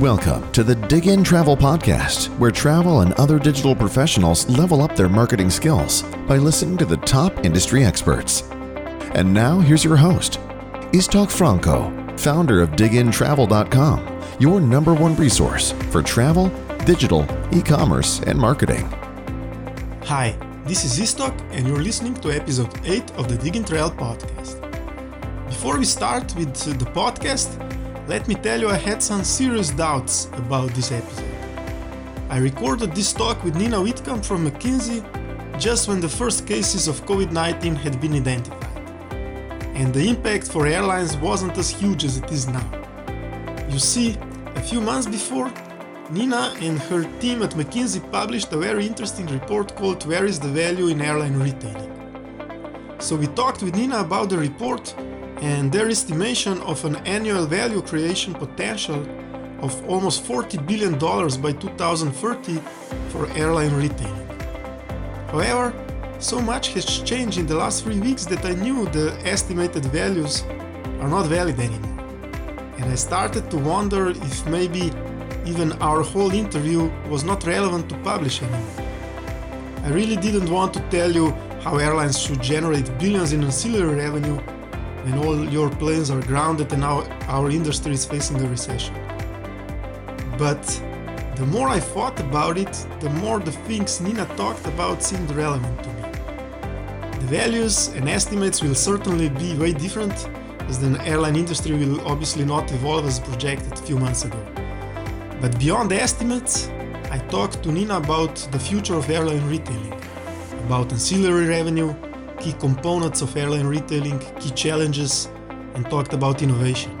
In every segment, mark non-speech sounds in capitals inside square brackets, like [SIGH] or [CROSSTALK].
Welcome to the Dig In Travel Podcast, where travel and other digital professionals level up their marketing skills by listening to the top industry experts. And now, here's your host, Iztok Franko, founder of Diggintravel.com, your number one resource for travel, digital, e commerce, and marketing. Hi, this is Iztok, and you're listening to episode 8 of the Dig In Travel podcast. Before we start with the podcast, let me tell you, I had some serious doubts about this episode. I recorded this talk with Nina Wittkamp from McKinsey just when the first cases of COVID 19 had been identified. And the impact for airlines wasn't as huge as it is now. You see, a few months before, Nina and her team at McKinsey published a very interesting report called Where is the Value in Airline Retailing? So we talked with Nina about the report and their estimation of an annual value creation potential of almost $40 billion by 2030 for airline retailing. However, so much has changed in the last three weeks that I knew the estimated values are not valid anymore. And I started to wonder if maybe even our whole interview was not relevant to publish anymore. I really didn't want to tell you how airlines should generate billions in ancillary revenue when all your planes are grounded and now our industry is facing a recession. But the more I thought about it, the more the things Nina talked about seemed relevant to me. The values and estimates will certainly be way different, as the airline industry will obviously not evolve as projected a few months ago. But beyond the estimates, I talked to Nina about the future of airline retailing, about ancillary revenue, key components of airline retailing, key challenges, and talked about innovation.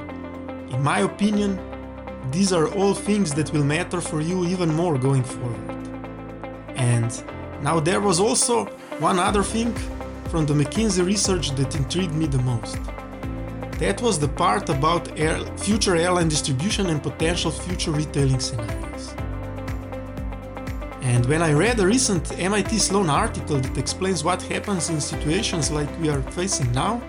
In my opinion, these are all things that will matter for you even more going forward. And now there was also one other thing from the McKinsey research that intrigued me the most. That was the part about air, future airline distribution and potential future retailing scenarios. And when I read a recent MIT Sloan article that explains what happens in situations like we are facing now,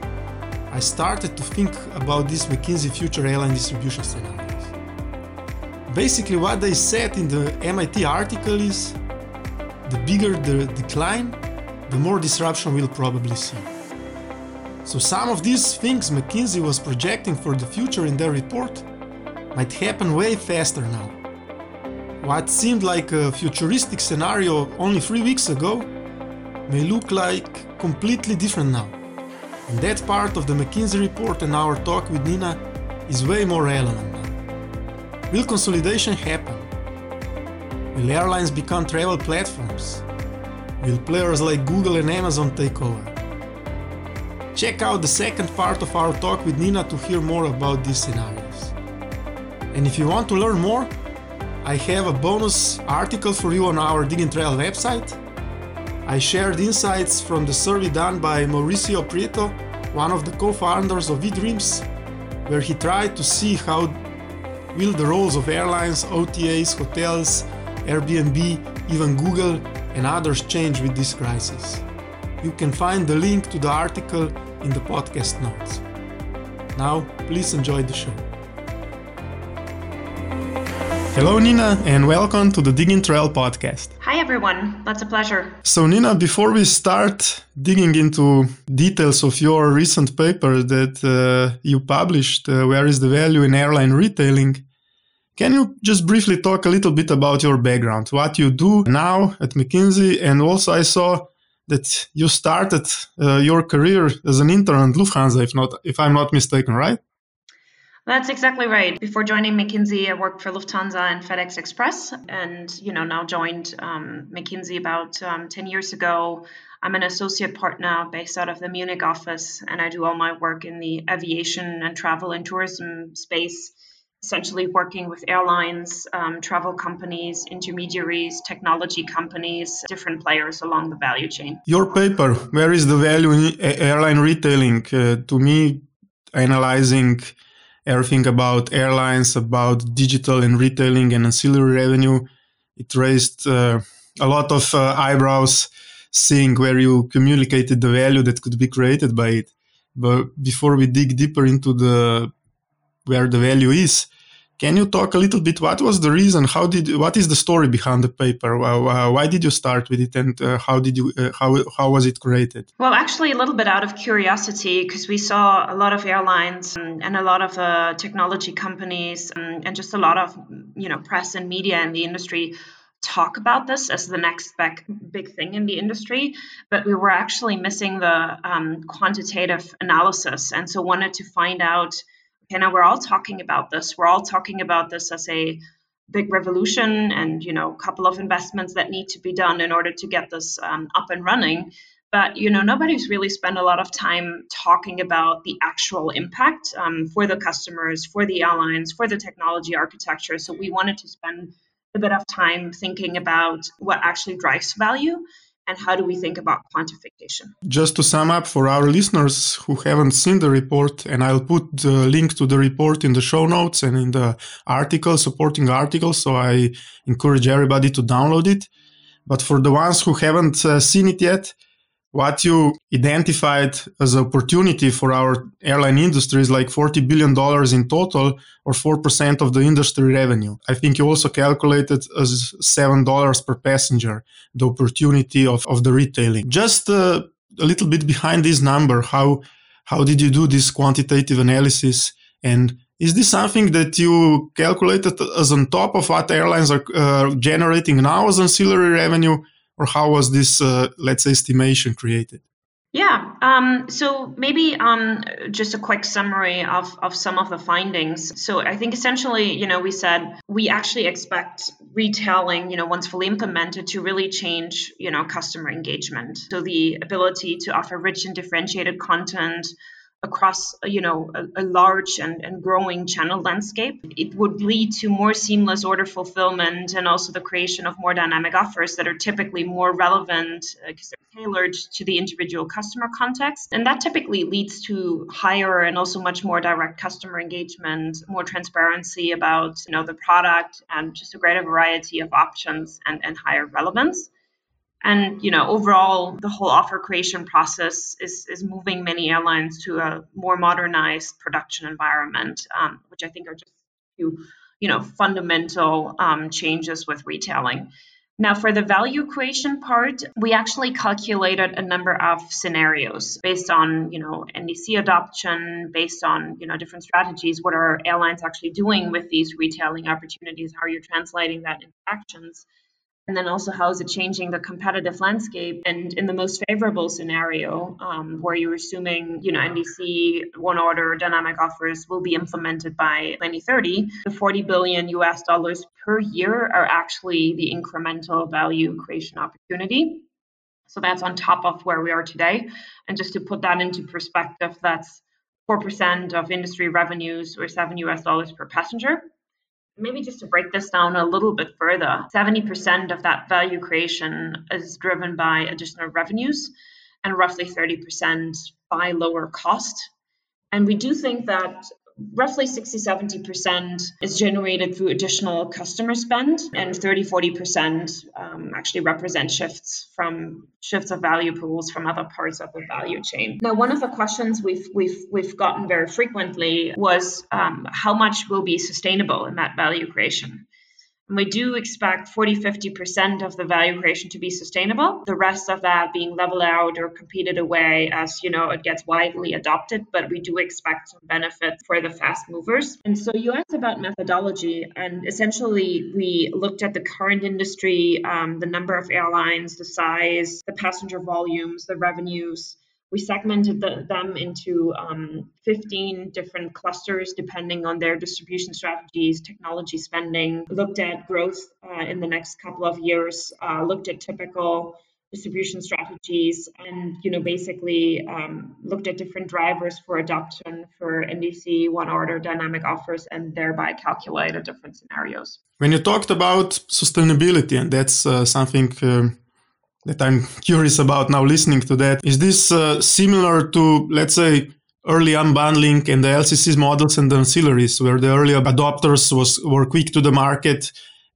I started to think about these McKinsey future airline distribution scenarios. Basically, what they said in the MIT article is the bigger the decline, the more disruption we'll probably see. So, some of these things McKinsey was projecting for the future in their report might happen way faster now what seemed like a futuristic scenario only three weeks ago may look like completely different now. And that part of the McKinsey report and our talk with Nina is way more relevant now. Will consolidation happen? Will airlines become travel platforms? Will players like Google and Amazon take over? Check out the second part of our talk with Nina to hear more about these scenarios. And if you want to learn more, I have a bonus article for you on our Dig In Travel website. I shared insights from the survey done by Mauricio Prieto, one of the co-founders of eDreams, where he tried to see how will the roles of airlines, OTAs, hotels, Airbnb, even Google and others change with this crisis. You can find the link to the article in the podcast notes. Now, please enjoy the show. Hello, Nina, and welcome to the Diggintravel podcast. Hi, everyone. That's a pleasure. So, Nina, before we start digging into details of your recent paper that uh, you published, uh, Where is the Value in Airline Retailing? Can you just briefly talk a little bit about your background, what you do now at McKinsey? And also, I saw that you started uh, your career as an intern at Lufthansa, if not, if I'm not mistaken, right? That's exactly right. Before joining McKinsey, I worked for Lufthansa and FedEx Express, and you know now joined um, McKinsey about um, ten years ago. I'm an associate partner based out of the Munich office, and I do all my work in the aviation and travel and tourism space. Essentially, working with airlines, um, travel companies, intermediaries, technology companies, different players along the value chain. Your paper, Where is the Value in Airline Retailing? Uh, to me, analyzing everything about airlines, about digital and retailing and ancillary revenue. It raised uh, a lot of uh, eyebrows seeing where you communicated the value that could be created by it. But before we dig deeper into the where the value is, Can you talk a little bit? What was the reason? How did? What is the story behind the paper? Uh, why did you start with it, and uh, how did you? Uh, how how was it created? Well, actually, a little bit out of curiosity, because we saw a lot of airlines and, and a lot of uh, technology companies and, and just a lot of you know press and media in the industry talk about this as the next big, big thing in the industry, but we were actually missing the um, quantitative analysis, and so wanted to find out okay, now we're all talking about this. We're all talking about this as a big revolution and you know a couple of investments that need to be done in order to get this um, up and running. But you know nobody's really spent a lot of time talking about the actual impact um, for the customers for the airlines for the technology architecture. So we wanted to spend a bit of time thinking about what actually drives value and how do we think about quantification? Just to sum up for our listeners who haven't seen the report, and I'll put the link to the report in the show notes and in the article, supporting article. So I encourage everybody to download it. But for the ones who haven't uh, seen it yet, what you identified as opportunity for our airline industry is like $40 billion in total or 4% of the industry revenue. I think you also calculated as $7 per passenger, the opportunity of, of the retailing. Just uh, a little bit behind this number, how, how did you do this quantitative analysis? And is this something that you calculated as on top of what airlines are uh, generating now as ancillary revenue? Or how was this, uh, let's say, estimation created? Yeah. Um, so maybe um, just a quick summary of, of some of the findings. So I think essentially, you know, we said we actually expect retailing, you know, once fully implemented to really change, you know, customer engagement. So the ability to offer rich and differentiated content, across you know a, a, large and, and growing channel landscape. It would lead to more seamless order fulfillment and also the creation of more dynamic offers that are typically more relevant because uh, they're tailored to the individual customer context. And that typically leads to higher and also much more direct customer engagement more transparency about you know the product and just a greater variety of options and, and higher relevance and you know, overall, the whole offer creation process is is moving many airlines to a more modernized production environment, um, which I think are just few, you know, fundamental um, changes with retailing. Now, for the value creation part, we actually calculated a number of scenarios based on, you know, NDC adoption, based on, you know, different strategies. What are airlines actually doing with these retailing opportunities? How are you translating that into actions? And then also how is it changing the competitive landscape? And in the most favorable scenario um, where you're assuming you know ndc one order dynamic offers will be implemented by 2030 the 40 billion us dollars per year are actually the incremental value creation opportunity. So that's on top of where we are today. And just to put that into perspective that's 4% of industry revenues or 7 us dollars per passenger Maybe just to break this down a little bit further, 70% of that value creation is driven by additional revenues and roughly 30% by lower cost. And we do think that roughly 60 70% is generated through additional customer spend and 30 40% um, actually represent shifts from shifts of value pools from other parts of the value chain. Now one of the questions we've we've we've gotten very frequently was um, how much will be sustainable in that value creation and we do expect 40 50% of the value creation to be sustainable, the rest of that being leveled out or competed away as you know it gets widely adopted. But we do expect some benefits for the fast movers. And so you asked about methodology, and essentially we looked at the current industry, um, the number of airlines, the size, the passenger volumes, the revenues we segmented the, them into um, 15 different clusters depending on their distribution strategies, technology spending, looked at growth uh, in the next couple of years, uh, looked at typical distribution strategies and you know basically um, looked at different drivers for adoption for ndc one order dynamic offers and thereby calculated different scenarios. When you talked about sustainability and that's uh, something um, that I'm [LAUGHS] curious about now listening to that. Is this uh, similar to, let's say, early unbundling and the LCCs models and the ancillaries, where the early adopters was were quick to the market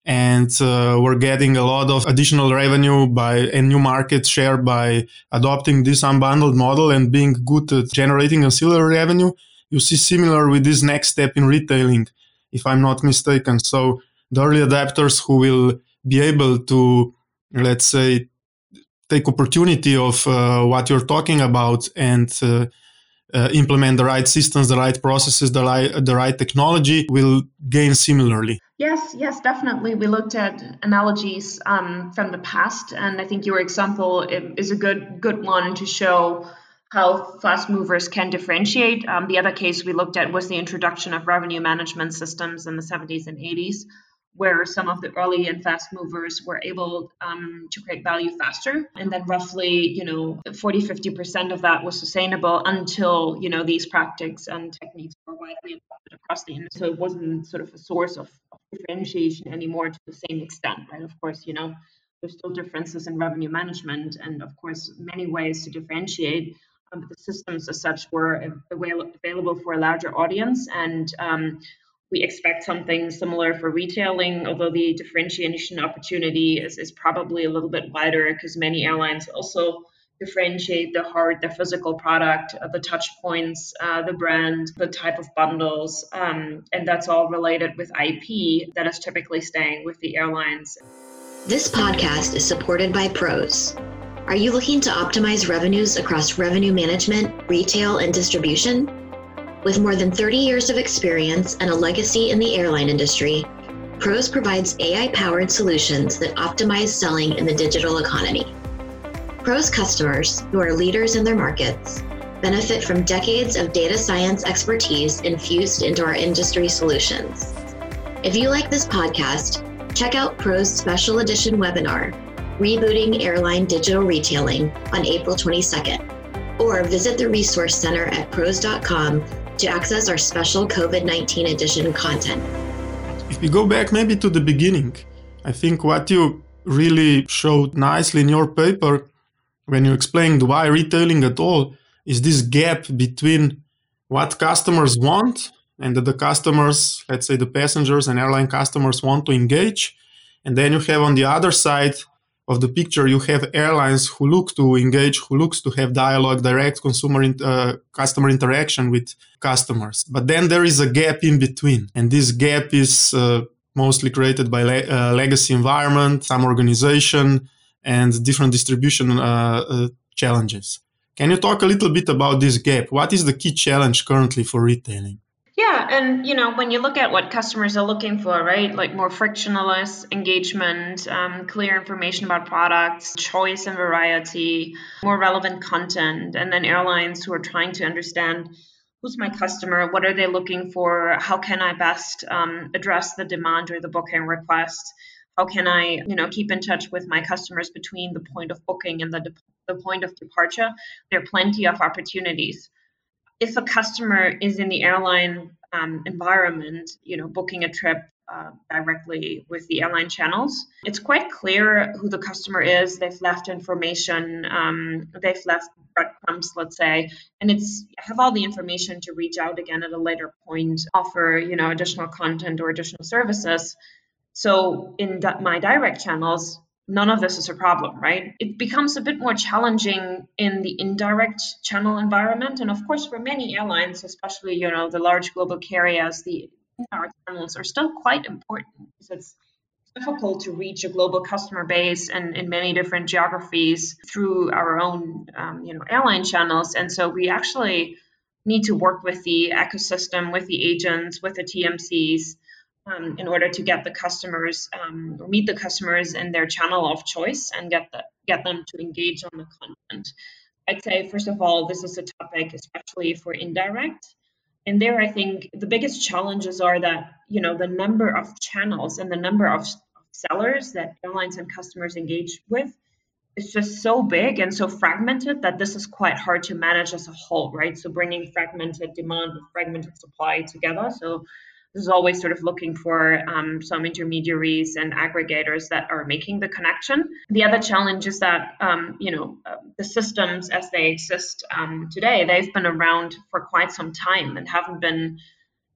and uh, were getting a lot of additional revenue by a new market share by adopting this unbundled model and being good at generating ancillary revenue? You see similar with this next step in retailing if I'm not mistaken. So the early adapters who will be able to, let's say, take opportunity of uh, what you're talking about and uh, uh, implement the right systems, the right processes, the right, the right technology will gain similarly. Yes, yes, definitely. We looked at analogies um, from the past, and I think your example is a good good one to show how fast movers can differentiate. Um, the other case we looked at was the introduction of revenue management systems in the 70s and 80s where some of the early and fast movers were able um, to create value faster. And then roughly you know 40 50% of that was sustainable until you know these practices and techniques were widely adopted across the industry. So it wasn't sort of a source of, differentiation anymore to the same extent right? Of course you know there's still differences in revenue management and of course many ways to differentiate um, the systems as such were available for a larger audience. And um, we expect something similar for retailing, although the differentiation opportunity is, is probably a little bit wider because many airlines also differentiate the hard, the physical product, uh, the touch points, uh, the brand, the type of bundles, um, and that's all related with IP that is typically staying with the airlines. This podcast is supported by Pros. Are you looking to optimize revenues across revenue management, retail, and distribution? With more than 30 years of experience and a legacy in the airline industry, Pros provides AI powered solutions that optimize selling in the digital economy. Pros customers, who are leaders in their markets, benefit from decades of data science expertise infused into our industry solutions. If you like this podcast, check out Pro's special edition webinar, Rebooting Airline Digital Retailing, on April 22nd, or visit the Resource Center at pros.com to access our special COVID 19 edition content. If we go back maybe to the beginning, I think what you really showed nicely in your paper when you explained why retailing at all is this gap between what customers want and that the customers, let's say the passengers and airline customers want to engage. And then you have on the other side of the picture, you have airlines who look to engage, who looks to have dialogue, direct consumer in, uh, customer interaction with customers. But then there is a gap in between, and this gap is uh, mostly created by le- uh, legacy environment, some organization, and different distribution uh, uh, challenges. Can you talk a little bit about this gap? What is the key challenge currently for retailing? And you know when you look at what customers are looking for, right? Like more frictionless engagement, um, clear information about products, choice and variety, more relevant content, and then airlines who are trying to understand who's my customer, what are they looking for, how can I best um, address the demand or the booking request, how can I you know keep in touch with my customers between the point of booking and the de- the point of departure. There are plenty of opportunities if a customer is in the airline um, environment, you know, booking a trip uh, directly with the airline channels, it's quite clear who the customer is. They've left information, um, they've left breadcrumbs, let's say, and it's have all the information to reach out again at a later point, offer you know additional content or additional services. So in my direct channels, none of this is a problem, right? It becomes a bit more challenging in the indirect channel environment. And of course, for many airlines, especially, you know, the large global carriers, the indirect channels are still quite important because it's difficult to reach a global customer base and in many different geographies through our own, um, you know, airline channels. And so we actually need to work with the ecosystem, with the agents, with the TMCs um, in order to get the customers um, meet the customers in their channel of choice and get the, get them to engage on the content. I'd say first of all, this is a topic especially for indirect. And there, I think the biggest challenges are that you know the number of channels and the number of sellers that airlines and customers engage with is just so big and so fragmented that this is quite hard to manage as a whole, right? So bringing fragmented demand with fragmented supply together. So this is always sort of looking for um, some intermediaries and aggregators that are making the connection. The other challenge is that um, you know uh, the systems as they exist um, today, they've been around for quite some time and haven't been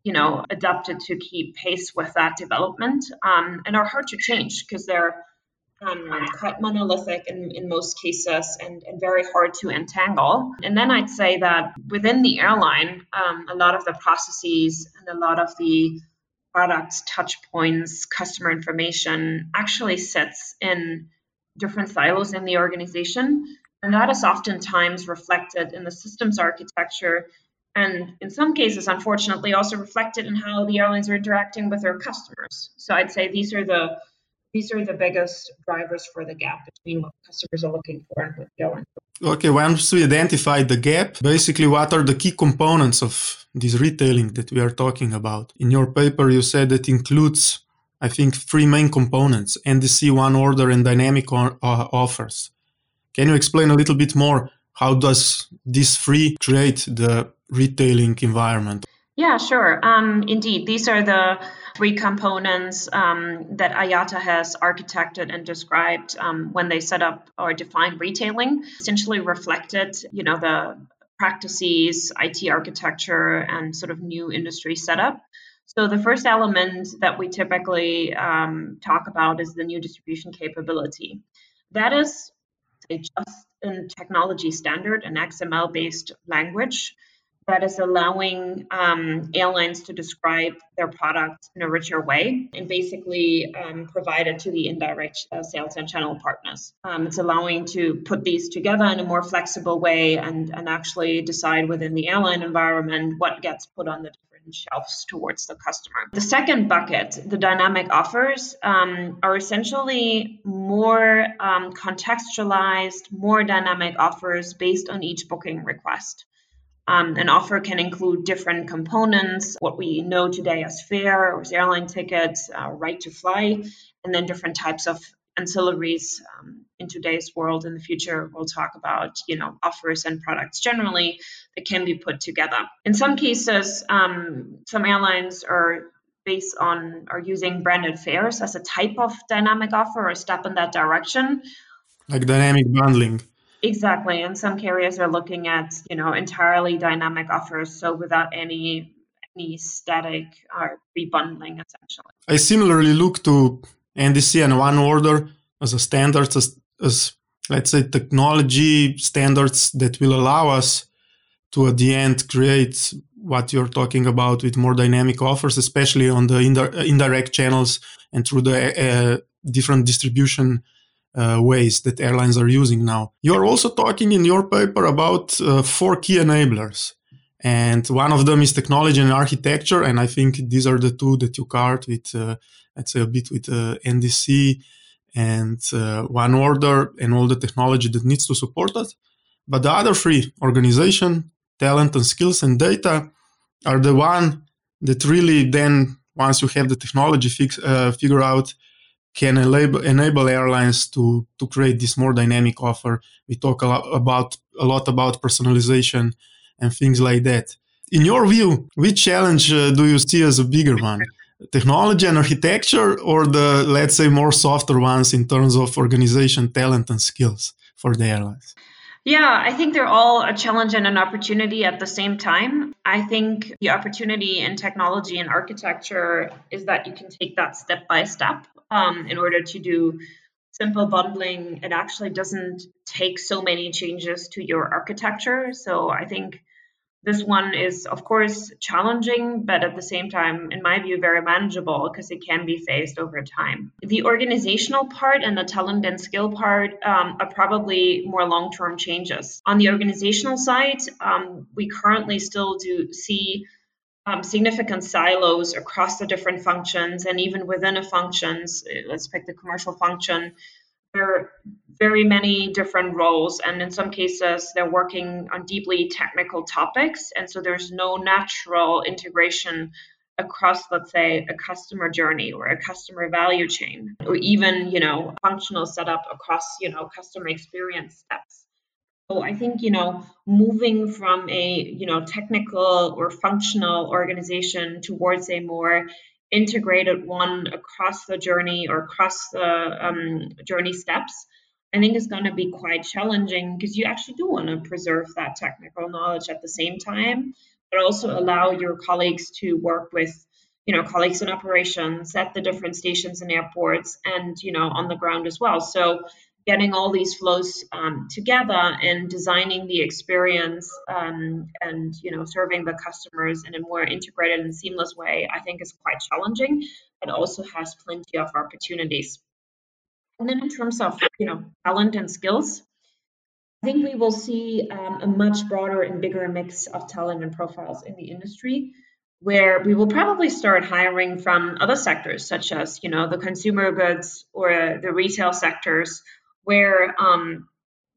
you know adapted to keep pace with that development um, and are hard to change because they're um, quite monolithic in, in most cases and, and very hard to entangle. And then I'd say that within the airline, um, a lot of the processes and a lot of the products, touch points, customer information actually sits in different silos in the organization. And that is oftentimes reflected in the systems architecture and in some cases, unfortunately, also reflected in how the airlines are interacting with their customers. So I'd say these are the these are the biggest drivers for the gap between what customers are looking for and what the airlines. Okay, once we identify the gap, basically, what are the key components of this retailing that we are talking about? In your paper, you said it includes, I think, three main components: NDC, one order, and dynamic uh, offers. Can you explain a little bit more? How does these three create the retailing environment? Yeah, sure. Um, indeed, these are the three components um, that IATA has architected and described um, when they set up or define retailing. Essentially, reflected, you know, the practices, IT architecture, and sort of new industry setup. So the first element that we typically um, talk about is the new distribution capability. That is a just a technology standard, an XML-based language that is allowing um, airlines to describe their products in a richer way and basically um, provide it to the indirect uh, sales and channel partners. Um, it's allowing to put these together in a more flexible way and, and actually decide within the airline environment what gets put on the different shelves towards the customer. The second bucket, the dynamic offers, um, are essentially more um, contextualized, more dynamic offers based on each booking request. Um, an offer can include different components, what we know today as fare or airline tickets, uh, right to fly, and then different types of ancillaries um, in today's world. In the future, we'll talk about you know offers and products generally that can be put together. In some cases, um, some airlines are based on are using branded fares as a type of dynamic offer or step in that direction. Like dynamic bundling. Exactly. And some carriers are looking at, you know, entirely dynamic offers, so without any any static or rebundling essentially. I similarly look to NDC and one order as a standard as, as let's say technology standards that will allow us to at the end create what you're talking about with more dynamic offers, especially on the indirect channels and through the uh, different distribution uh, ways that airlines are using now. You're also talking in your paper about uh, four key enablers. And one of them is technology and architecture. And I think these are the two that you covered with, uh, let's say, a bit with uh, NDC and uh, one order and all the technology that needs to support it. But the other three, organization, talent and skills and data, are the one that really then, once you have the technology fix, uh, figure out can enable, enable airlines to, to create this more dynamic offer. We talk a lot about a lot about personalization and things like that. In your view, which challenge uh, do you see as a bigger one? Technology and architecture, or the let's say more softer ones in terms of organization, talent, and skills for the airlines? Yeah, I think they're all a challenge and an opportunity at the same time. I think the opportunity in technology and architecture is that you can take that step by step um, in order to do simple bundling. It actually doesn't take so many changes to your architecture. So I think this one is, of course, challenging, but at the same time, in my view, very manageable because it can be phased over time. The organizational part and the talent and skill part um, are probably more long term changes. On the organizational side, um, we currently still do see um, significant silos across the different functions and even within a functions uh, let's pick the commercial function there are very many different roles and in some cases they're working on deeply technical topics and so there's no natural integration across let's say a customer journey or a customer value chain or even you know functional setup across you know customer experience steps so I think, you know, moving from a, you know, technical or functional organization towards a more integrated one across the journey or across the um, journey steps, I think is going to be quite challenging because you actually do want to preserve that technical knowledge at the same time, but also allow your colleagues to work with, you know, colleagues in operations at the different stations and airports and, you know, on the ground as well. So getting all these flows um, together and designing the experience um, and you know serving the customers in a more integrated and seamless way i think is quite challenging but also has plenty of opportunities. And then in terms of you know talent and skills i think we will see um, a much broader and bigger mix of talent and profiles in the industry where we will probably start hiring from other sectors such as you know the consumer goods or the retail sectors where um,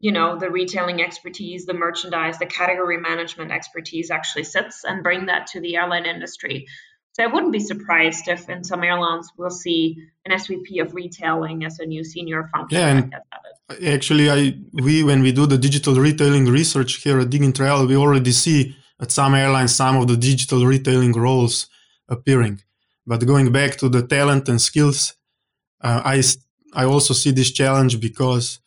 you know the retailing expertise the merchandise the category management expertise actually sits and bring that to the airline industry. So i wouldn't be surprised if in some airlines we'll see an svp of retailing as a new senior function yeah, and actually i we when we do the digital retailing research here at Diggintravel we already see at some airlines some of the digital retailing roles appearing. But going back to the talent and skills uh, i I also see this challenge because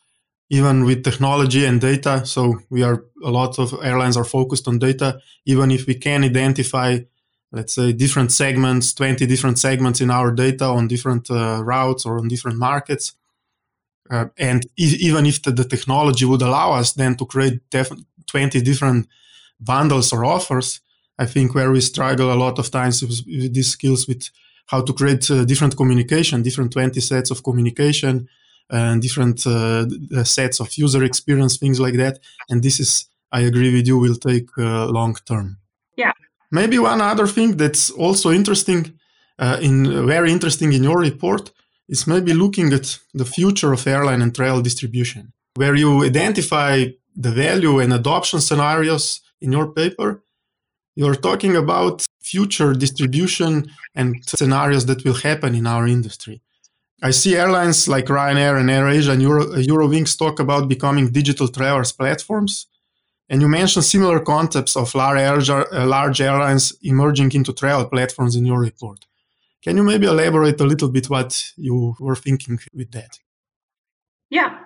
even with technology and data, so we are a lot of airlines are focused on data. Even if we can identify, let's say, different segments, 20 different segments in our data on different uh, routes or on different markets, uh, and even if the, the, technology would allow us then to create def- 20 different bundles or offers, I think where we struggle a lot of times with these skills with how to create uh, different communication, different 20 sets of communication, and different uh, sets of user experience, things like that. And this is, I agree with you, will take uh, long term. Yeah. Maybe one other thing that's also interesting, uh, in very interesting in your report, is maybe looking at the future of airline and travel distribution, where you identify the value and adoption scenarios in your paper you're talking about future distribution and scenarios that will happen in our industry. I see airlines like Ryanair and AirAsia and Euro, Eurowings talk about becoming digital travelers platforms. And you mentioned similar concepts of large, uh, large airlines emerging into travel platforms in your report. Can you maybe elaborate a little bit what you were thinking with that? Yeah,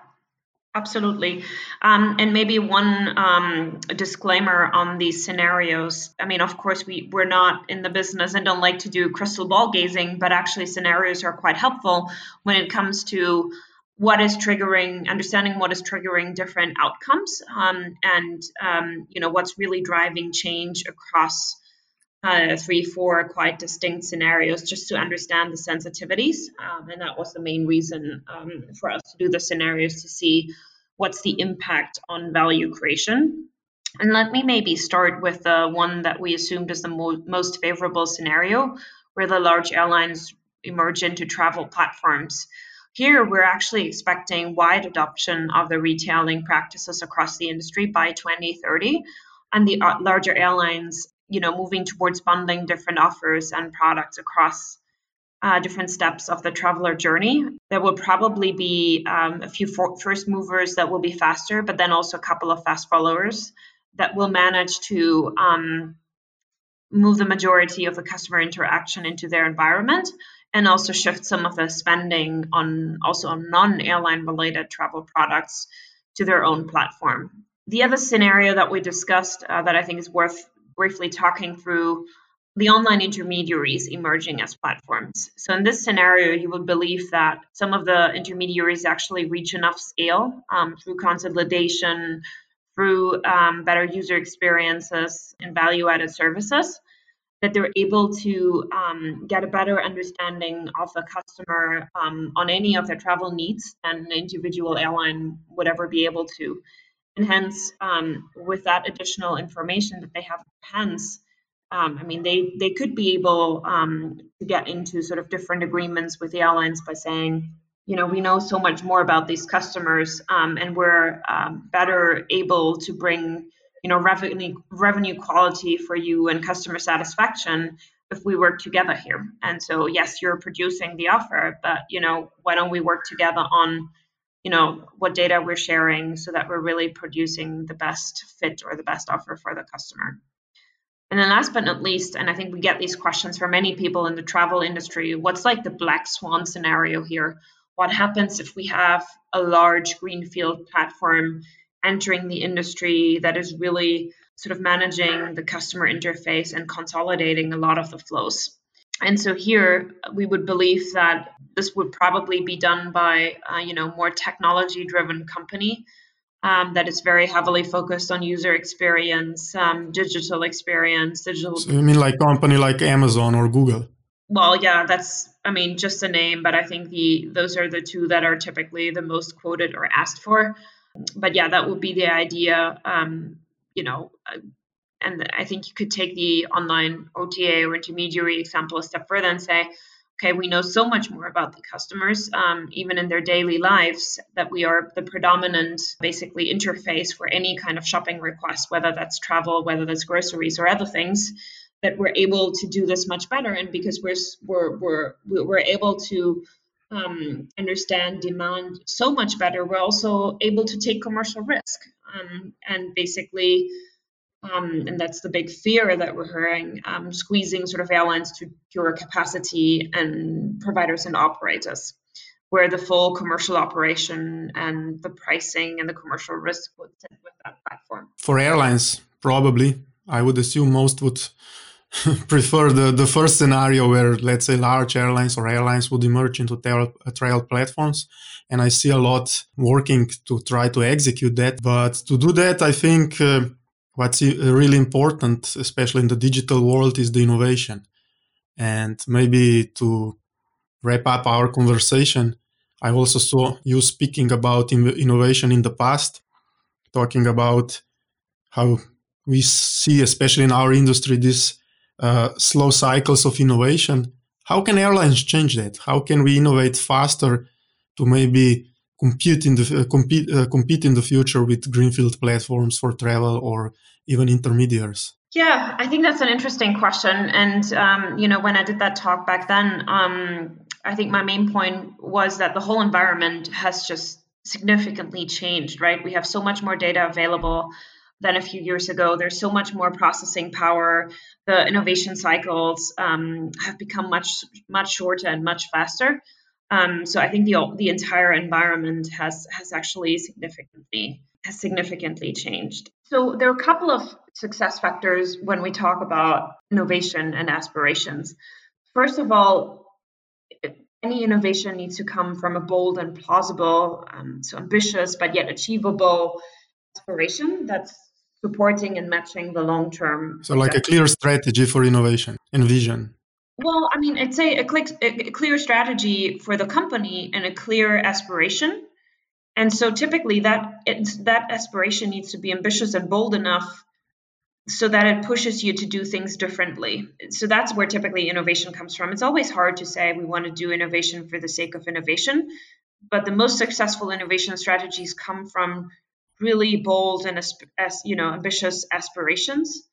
Absolutely. Um, and maybe one um, disclaimer on these scenarios. I mean, of course, we, we're not in the business and don't like to do crystal ball gazing, but actually, scenarios are quite helpful when it comes to what is triggering, understanding what is triggering different outcomes um, and, um, you know, what's really driving change across uh, three, four quite distinct scenarios just to understand the sensitivities. Um, and that was the main reason um, for us to do the scenarios to see what's the impact on value creation. And let me maybe start with the one that we assumed is the mo- most favorable scenario, where the large airlines emerge into travel platforms. Here, we're actually expecting wide adoption of the retailing practices across the industry by 2030, and the uh, larger airlines you know moving towards bundling different offers and products across uh, different steps of the traveler journey. There will probably be um, a few for- first movers that will be faster, but then also a couple of fast followers that will manage to um, move the majority of the customer interaction into their environment and also shift some of the spending on also on non-airline related travel products to their own platform. The other scenario that we discussed uh, that I think is worth briefly talking through the online intermediaries emerging as platforms. So, in this scenario, you would believe that some of the intermediaries actually reach enough scale um, through consolidation, through um, better user experiences and value added services, that they're able to um, get a better understanding of the customer um, on any of their travel needs than an individual airline would ever be able to. And hence, um, with that additional information that they have hence, um, I mean, they, they could be able um, to get into sort of different agreements with the airlines by saying, you know, we know so much more about these customers um, and we're um, better able to bring, you know, revenue, revenue quality for you and customer satisfaction if we work together here. And so, yes, you're producing the offer, but, you know, why don't we work together on you know what data we're sharing so that we're really producing the best fit or the best offer for the customer. And then last but not least and i think we get these questions from many people in the travel industry what's like the black swan scenario here? What happens if we have a large greenfield platform entering the industry that is really sort of managing the customer interface and consolidating a lot of the flows and so here we would believe that this would probably be done by uh, you know more technology driven company um, that is very heavily focused on user experience, um, digital experience, digital. So you mean like company like Amazon or Google? Well, yeah, that's I mean just a name, but I think the those are the two that are typically the most quoted or asked for. But yeah, that would be the idea. Um, you know, uh, and I think you could take the online OTA or intermediary example a step further and say, okay, we know so much more about the customers, um, even in their daily lives, that we are the predominant, basically, interface for any kind of shopping request, whether that's travel, whether that's groceries or other things, that we're able to do this much better. And because we're we're we're we're able to um, understand demand so much better, we're also able to take commercial risk um, and basically um, and that's the big fear that we're hearing, um, squeezing sort of airlines to pure capacity and providers and operators, where the full commercial operation and the pricing and the commercial risk would sit with that platform. For airlines, probably, I would assume most would [LAUGHS] prefer the, the first scenario where, let's say, large airlines or airlines would emerge into trail, trail platforms. And I see a lot working to try to execute that. But to do that, I think. Uh, what's really important, especially in the digital world, is the innovation. And maybe to wrap up our conversation, I also saw you speaking about innovation in the past, talking about how we see, especially in our industry, these uh, slow cycles of innovation. How can airlines change that? How can we innovate faster to maybe compete in the uh, compete uh, compete in the future with greenfield platforms for travel or even intermediaries? Yeah, I think that's an interesting question. And um, you know, when I did that talk back then, um, I think my main point was that the whole environment has just significantly changed. Right? We have so much more data available than a few years ago. There's so much more processing power. The innovation cycles um, have become much much shorter and much faster. Um, so I think the the entire environment has has actually significantly has significantly changed. So there are a couple of success factors when we talk about innovation and aspirations. First of all, any innovation needs to come from a bold and plausible, um, so ambitious but yet achievable aspiration that's supporting and matching the long term. So, like a clear strategy for innovation and vision. Well, I mean, I'd say a, a clear strategy for the company and a clear aspiration. And so typically that that aspiration needs to be ambitious and bold enough so that it pushes you to do things differently. So that's where typically innovation comes from. It's always hard to say we want to do innovation for the sake of innovation, but the most successful innovation strategies come from really bold and you know ambitious aspirations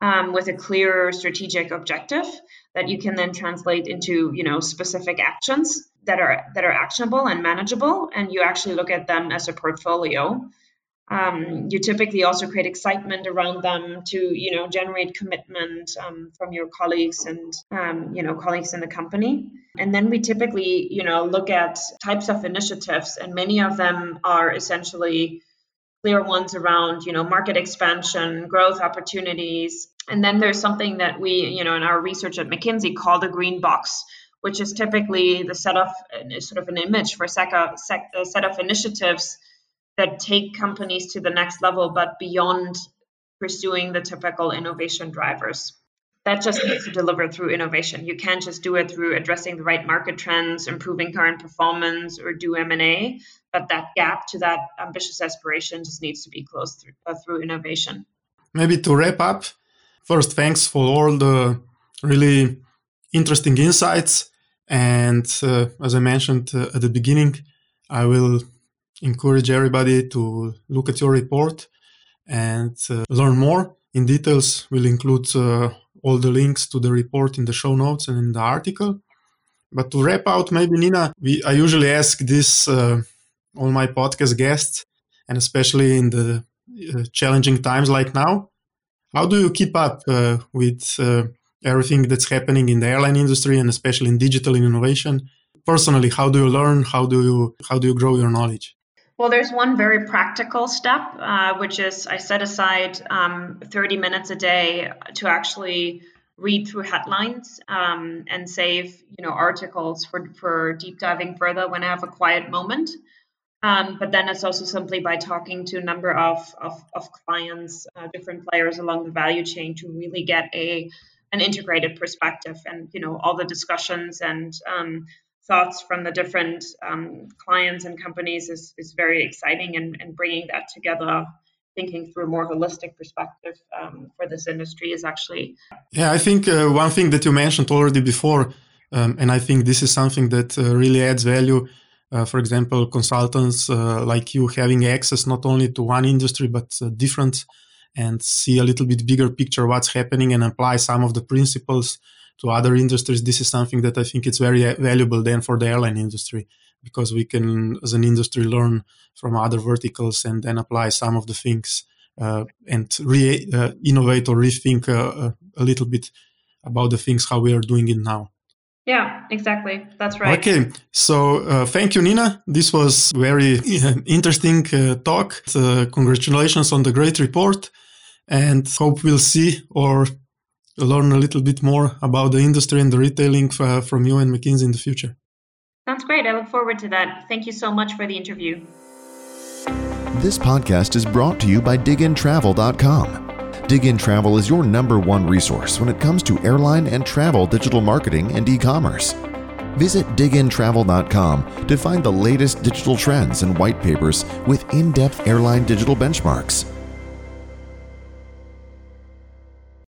um, with a clear strategic objective that you can then translate into you know specific actions that are that are actionable and manageable and you actually look at them as a portfolio. Um, you typically also create excitement around them to you know generate commitment um, from your colleagues and um, you know colleagues in the company. And then we typically you know look at types of initiatives and many of them are essentially clear ones around you know market expansion growth opportunities and then there's something that we you know in our research at mckinsey call the green box which is typically the set of sort of an image for a set of initiatives that take companies to the next level but beyond pursuing the typical innovation drivers that just needs to deliver through innovation you can't just do it through addressing the right market trends improving current performance or do m&a but that gap to that ambitious aspiration just needs to be closed through, uh, through innovation. Maybe to wrap up, first, thanks for all the really interesting insights. And uh, as I mentioned uh, at the beginning, I will encourage everybody to look at your report and uh, learn more. In details, we'll include uh, all the links to the report in the show notes and in the article. But to wrap out, maybe Nina, we, I usually ask this uh, all my podcast guests, and especially in the uh, challenging times like now. How do you keep up uh, with uh, everything that's happening in the airline industry and especially in digital innovation? Personally, how do you learn? How do you how do you grow your knowledge? Well, there's one very practical step, uh, which is I set aside um, 30 minutes a day to actually read through headlines um, and save you know articles for for deep diving further when I have a quiet moment. Um, but then it's also simply by talking to a number of of, of clients, uh, different players along the value chain to really get a an integrated perspective and you know all the discussions and um, thoughts from the different um, clients and companies is, is very exciting and, and bringing that together thinking through a more holistic perspective um, for this industry is actually yeah i think uh, one thing that you mentioned already before um, and i think this is something that uh, really adds value uh, for example consultants uh, like you having access not only to one industry but uh, different and see a little bit bigger picture what's happening and apply some of the principles to other industries. This is something that i think it's very valuable then for the airline industry because we can as an industry learn from other verticals and then apply some of the things uh, and re uh, innovate or rethink uh, uh a little bit about the things how we are doing it now yeah exactly that's right okay so uh, thank you nina this was very interesting uh, talk congratulations on the great report and hope we'll see or learn a little bit more about the industry and the retailing f- from you and mckinsey in the future Sounds great. I look forward to that. Thank you so much for the interview. This podcast is brought to you by Diggintravel.com. Diggintravel is your number one resource when it comes to airline and travel digital marketing and e commerce. Visit Diggintravel.com to find the latest digital trends and white papers with in depth airline digital benchmarks.